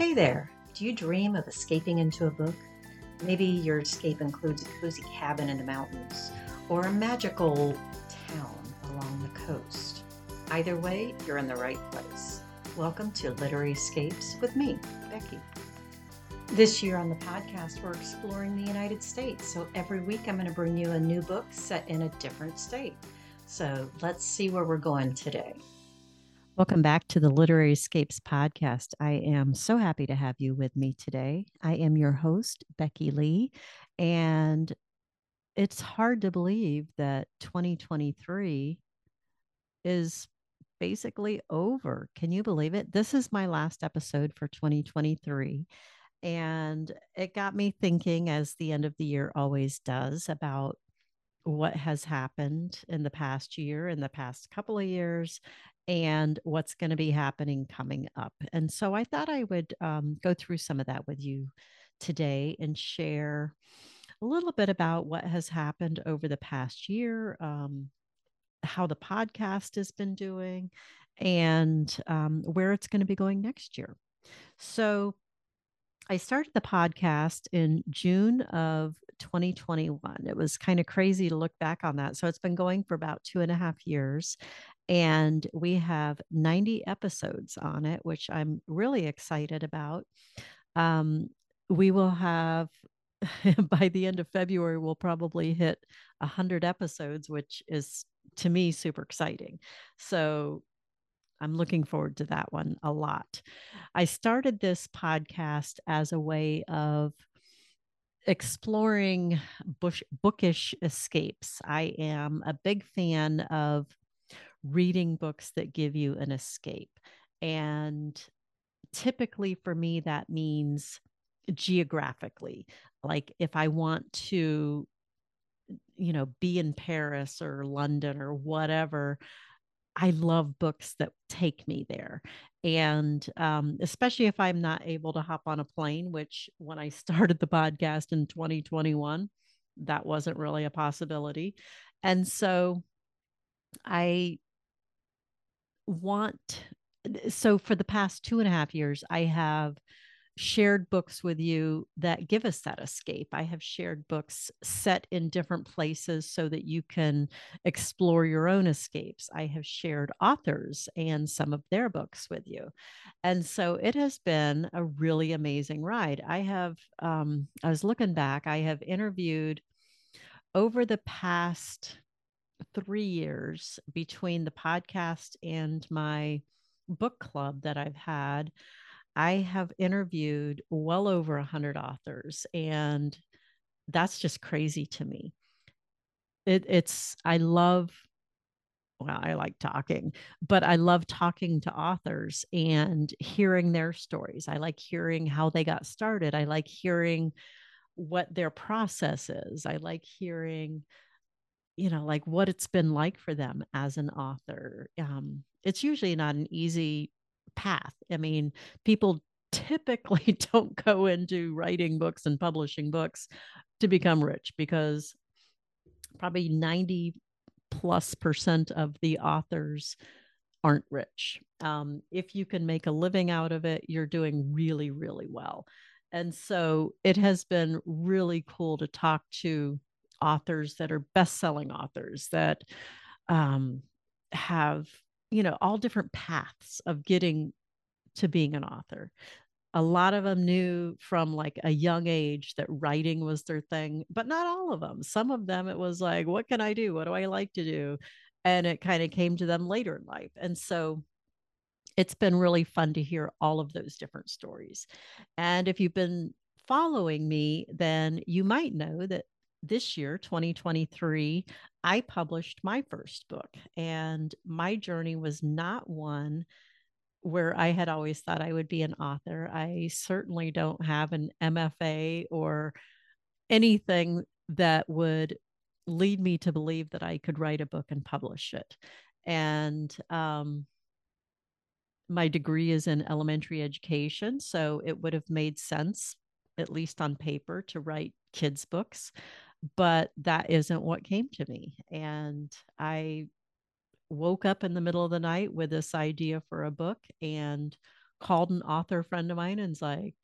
Hey there, do you dream of escaping into a book? Maybe your escape includes a cozy cabin in the mountains or a magical town along the coast. Either way, you're in the right place. Welcome to Literary Escapes with me, Becki. This year on the podcast, we're exploring the United States. So every week, I'm going to bring you a new book set in a different state. So let's see where we're going today. Welcome back to the Literary Escapes podcast. I am so happy to have you with me today. I am your host, Becki Lee, and it's hard to believe that 2023 is basically over. Can you believe it? This is my last episode for 2023. And it got me thinking, as the end of the year always does, about what has happened in the past year, in the past couple of years, and what's going to be happening coming up. And so I thought I would um, go through some of that with you today and share a little bit about what has happened over the past year, um, how the podcast has been doing, and um, where it's going to be going next year. So, I started the podcast in June of 2021. It was kind of crazy to look back on that. So it's been going for about two and a half years and we have 90 episodes on it, which I'm really excited about. Um, we will have by the end of February, we'll probably hit 100 episodes, which is to me super exciting. So I'm looking forward to that one a lot. I started this podcast as a way of exploring bush, bookish escapes. I am a big fan of reading books that give you an escape. And typically for me, that means geographically. Like if I want to, you know, be in Paris or London or whatever, I love books that take me there. And um, especially if I'm not able to hop on a plane, which when I started the podcast in 2021, that wasn't really a possibility. And so I want so for the past two and a half years i have shared books with you that give us that escape. I have shared books set in different places so that you can explore your own escapes. I have shared authors and some of their books with you. And so it has been a really amazing ride. I have um, i was looking back i have interviewed over the past three years between the podcast and my book club that I've had, I have interviewed well over a hundred authors, and that's just crazy to me. It, it's I love. Well, I like talking, but I love talking to authors and hearing their stories. I like hearing how they got started. I like hearing what their process is. I like hearing you know like what it's been like for them as an author um, it's usually not an easy path. I mean people typically don't go into writing books and publishing books to become rich because probably 90 plus percent of the authors aren't rich. Um, if you can make a living out of it you're doing really really well. And so it has been really cool to talk to authors that are best-selling authors that um, have you know all different paths of getting to being an author. A lot of them knew from like a young age that writing was their thing but not all of them some of them it was like what can i do? What do i like to do? And it kind of came to them later in life. And so it's been really fun to hear all of those different stories. And if you've been following me then you might know that this year, 2023, I published my first book. And my journey was not one where I had always thought I would be an author. I certainly don't have an MFA or anything that would lead me to believe that I could write a book and publish it. And um, my degree is in elementary education. So it would have made sense, at least on paper, to write kids' books but that isn't what came to me. And I woke up in the middle of the night with this idea for a book and called an author friend of mine and's like,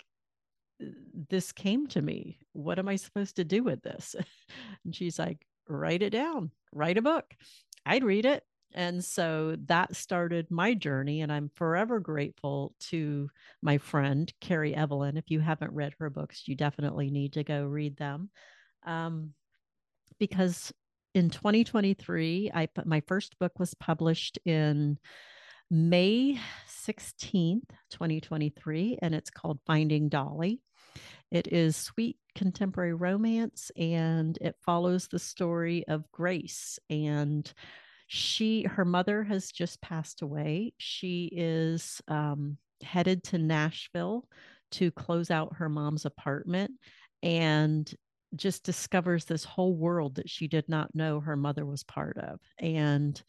this came to me. What am I supposed to do with this? and she's like, write it down, write a book. I'd read it. And so that started my journey. And I'm forever grateful to my friend, Carrie Evelyn. If you haven't read her books, you definitely need to go read them. Um, because in 2023, I put my first book was published in May 16th, 2023, and it's called Finding Dolly. It is sweet contemporary romance and it follows the story of Grace. And she, her mother has just passed away. She is um, headed to Nashville to close out her mom's apartment and just discovers this whole world that she did not know her mother was part of. And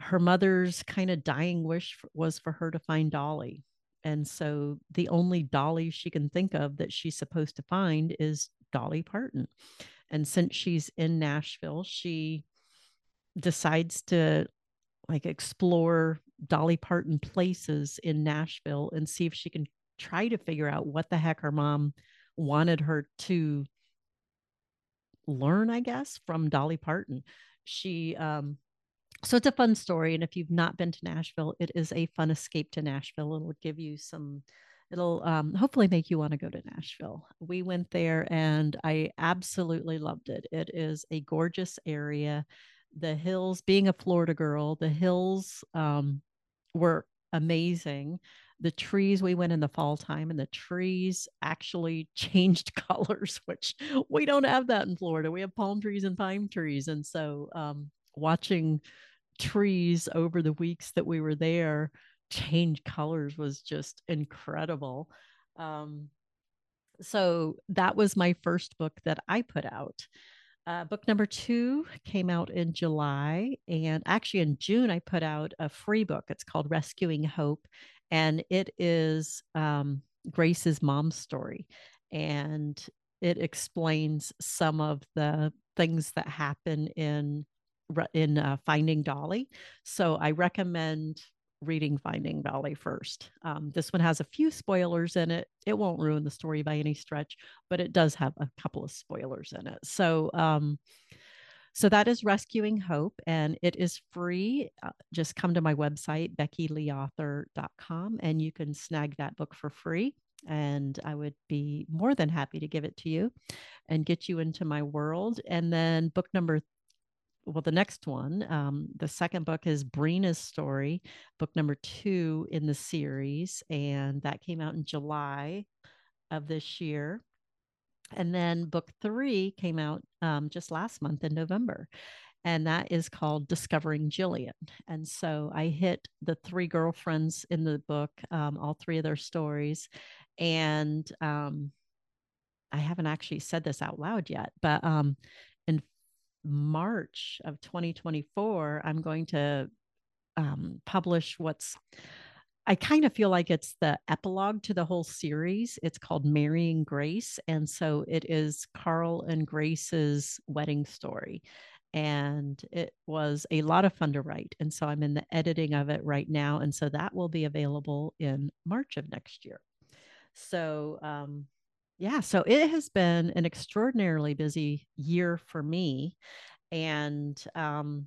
her mother's kind of dying wish was for her to find Dolly. And so the only Dolly she can think of that she's supposed to find is Dolly Parton. And since she's in Nashville, she decides to like explore Dolly Parton places in Nashville and see if she can try to figure out what the heck her mom wanted her to learn, I guess, from Dolly Parton. She um so it's a fun story and if you've not been to nashville it is a fun escape to nashville it'll give you some it'll um, hopefully make you want to go to nashville. We went there and i absolutely loved it. It is a gorgeous area. The hills being a florida girl the hills um, were amazing the trees we went in the fall time and the trees actually changed colors which we don't have that in florida we have palm trees and pine trees and so um, watching trees over the weeks that we were there change colors was just incredible. Um, so that was my first book that I put out. Uh, book number two came out in July. And actually, in June, I put out a free book. It's called Rescuing Hope. And it is um, Grace's mom's story. And it explains some of the things that happen in in uh, Finding Dolly. So I recommend reading Finding Dolly first. Um, this one has a few spoilers in it. It won't ruin the story by any stretch, but it does have a couple of spoilers in it. So, um, so that is Rescuing Hope, and it is free. Uh, just come to my website, beckileeauthor.com, and you can snag that book for free. And I would be more than happy to give it to you and get you into my world. And then book number well, the next one, um, the second book is Brina's story, book number two in the series, and that came out in July of this year. And then book three came out um, just last month in November, and that is called Discovering Jillian. And so I hit the three girlfriends in the book, um, all three of their stories, and um, I haven't actually said this out loud yet, but um, in March of 2024, I'm going to um, publish what's I kind of feel like it's the epilogue to the whole series. It's called Marrying Grace. And so it is Carl and Grace's wedding story. And it was a lot of fun to write. And so I'm in the editing of it right now. And so that will be available in March of next year. So, um, yeah, so it has been an extraordinarily busy year for me. And um,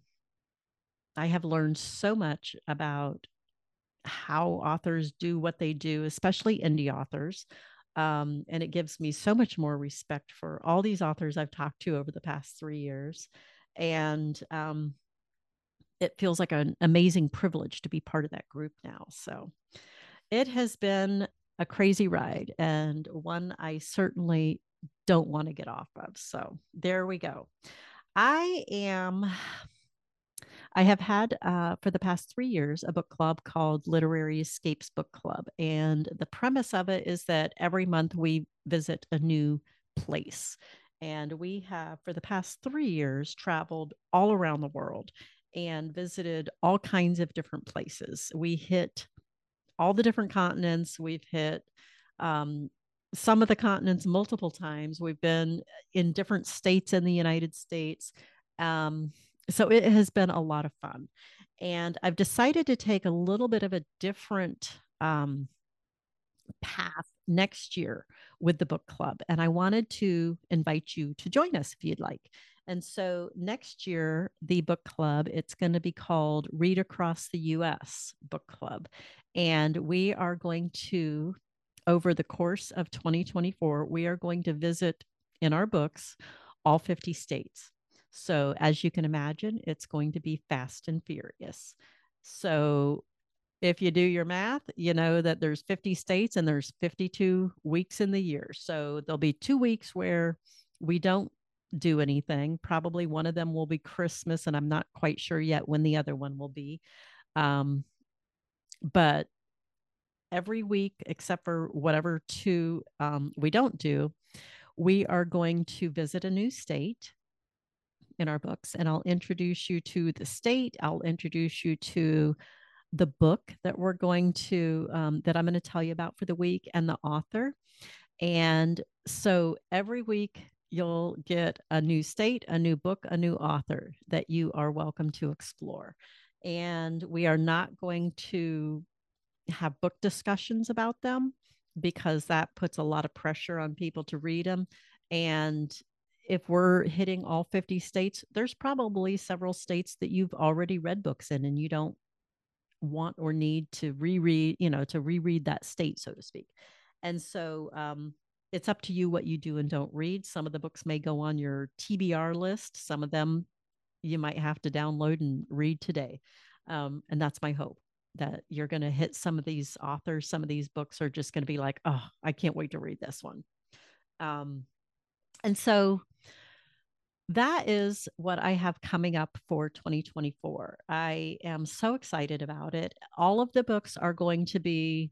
I have learned so much about how authors do what they do, especially indie authors. Um, and it gives me so much more respect for all these authors I've talked to over the past three years. And um, it feels like an amazing privilege to be part of that group now. So it has been a crazy ride and one I certainly don't want to get off of. So there we go. I am. I have had uh, for the past three years a book club called Literary Escapes Book Club. And the premise of it is that every month we visit a new place. And we have, for the past three years, traveled all around the world and visited all kinds of different places. We hit all the different continents. We've hit um, some of the continents multiple times. We've been in different states in the United States. Um, so it has been a lot of fun. And I've decided to take a little bit of a different um, path next year with the book club. And I wanted to invite you to join us if you'd like. And so next year, the book club, it's going to be called Read Across the US Book Club. And we are going to, over the course of 2024, we are going to visit in our books all 50 states. So, as you can imagine, it's going to be fast and furious. So, if you do your math, you know that there's 50 states and there's 52 weeks in the year. So, there'll be two weeks where we don't do anything. Probably one of them will be Christmas, and I'm not quite sure yet when the other one will be. Um, but every week, except for whatever two um, we don't do, we are going to visit a new state in our books, and I'll introduce you to the state. I'll introduce you to the book that we're going to um, that I'm going to tell you about for the week and the author. And so every week you'll get a new state, a new book, a new author that you are welcome to explore. And we are not going to have book discussions about them because that puts a lot of pressure on people to read them. And if we're hitting all 50 states, there's probably several states that you've already read books in and you don't want or need to reread, you know, to reread that state, so to speak. And so um, it's up to you what you do and don't read. Some of the books may go on your TBR list, some of them you might have to download and read today. Um, and that's my hope that you're going to hit some of these authors. Some of these books are just going to be like, oh, I can't wait to read this one. Um, and so that is what I have coming up for 2024. I am so excited about it. All of the books are going to be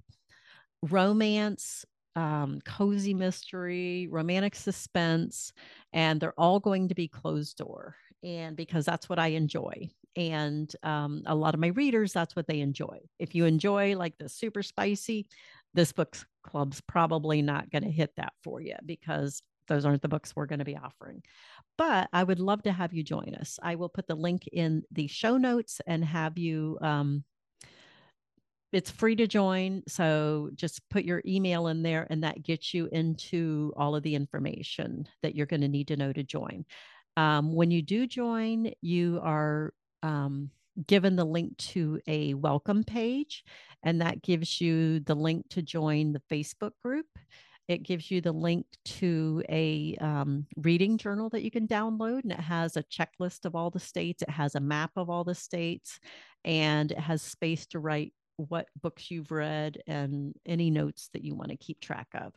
romance, um, cozy mystery, romantic suspense, and they're all going to be closed door. And because that's what I enjoy. And um, a lot of my readers, that's what they enjoy. If you enjoy like the super spicy, this book club's probably not going to hit that for you because those aren't the books we're going to be offering. But I would love to have you join us. I will put the link in the show notes and have you. Um, it's free to join. So just put your email in there, and that gets you into all of the information that you're going to need to know to join. Um, when you do join, you are um, given the link to a welcome page, and that gives you the link to join the Facebook group. It gives you the link to a um, reading journal that you can download, and it has a checklist of all the states. It has a map of all the states, and it has space to write what books you've read and any notes that you want to keep track of.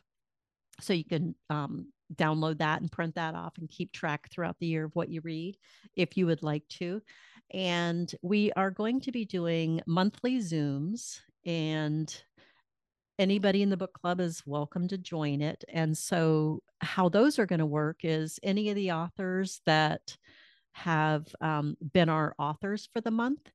So you can um, download that and print that off and keep track throughout the year of what you read if you would like to. And we are going to be doing monthly Zooms and anybody in the book club is welcome to join it. And so, how those are going to work is any of the authors that have um, been our authors for the month,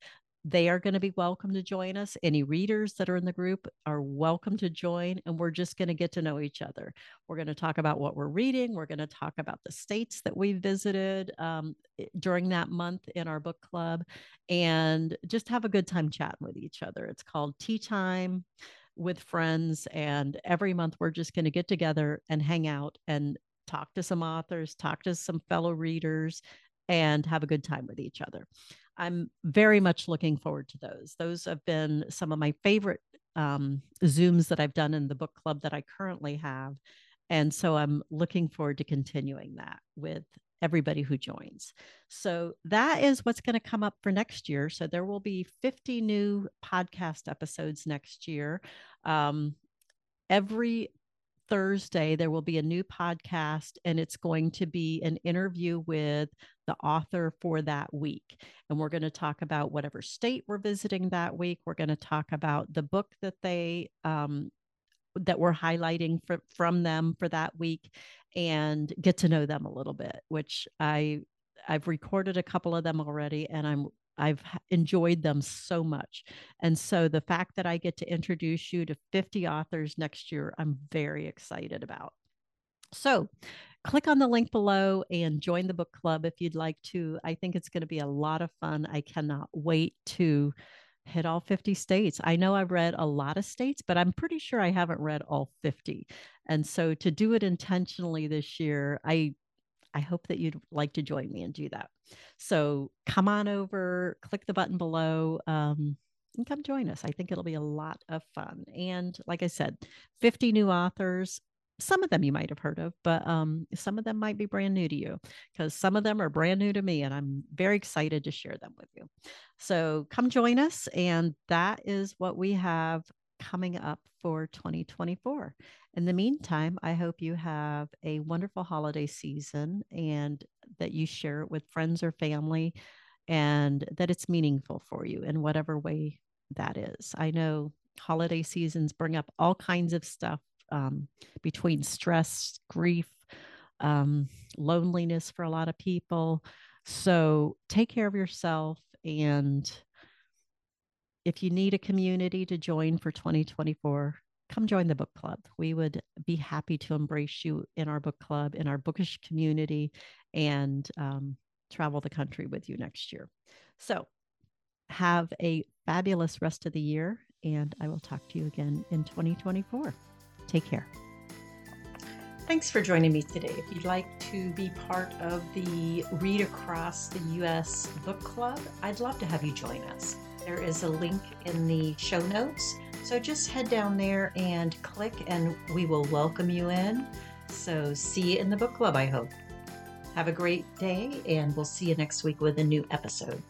they are going to be welcome to join us. Any readers that are in the group are welcome to join, and we're just going to get to know each other. We're going to talk about what we're reading. We're going to talk about the states that we visited um, during that month in our book club, and just have a good time chatting with each other. It's called Tea Time with friends. And every month, we're just going to get together and hang out and talk to some authors, talk to some fellow readers, and have a good time with each other. I'm very much looking forward to those. Those have been some of my favorite um, Zooms that I've done in the book club that I currently have. And so I'm looking forward to continuing that with everybody who joins. So that is what's going to come up for next year. So there will be 50 new podcast episodes next year. Um, every Thursday, there will be a new podcast, and it's going to be an interview with the author for that week. And we're going to talk about whatever state we're visiting that week. We're going to talk about the book that they um, that we're highlighting for, from them for that week and get to know them a little bit which i i've recorded a couple of them already and i'm i've enjoyed them so much. And so the fact that i get to introduce you to 50 authors next year i'm very excited about. So click on the link below and join the book club if you'd like to. I think it's going to be a lot of fun. I cannot wait to hit all 50 states. I know I've read a lot of states, but I'm pretty sure I haven't read all 50. And so to do it intentionally this year, I I hope that you'd like to join me and do that. So come on over, click the button below, um, and come join us. I think it'll be a lot of fun. And like I said, 50 new authors, some of them you might have heard of, but um, some of them might be brand new to you because some of them are brand new to me, and I'm very excited to share them with you. So come join us, and that is what we have coming up for 2024. In the meantime, I hope you have a wonderful holiday season and that you share it with friends or family and that it's meaningful for you in whatever way that is. I know holiday seasons bring up all kinds of stuff um, between stress, grief, um, loneliness for a lot of people. So take care of yourself. And if you need a community to join for 2024, come join the book club. We would be happy to embrace you in our book club, in our bookish community, and um, travel the country with you next year. So have a fabulous rest of the year, and I will talk to you again in 2024. Take care. Thanks for joining me today. If you'd like to be part of the Read Across the US Book Club, I'd love to have you join us. There is a link in the show notes. So just head down there and click, and we will welcome you in. So, see you in the book club, I hope. Have a great day, and we'll see you next week with a new episode.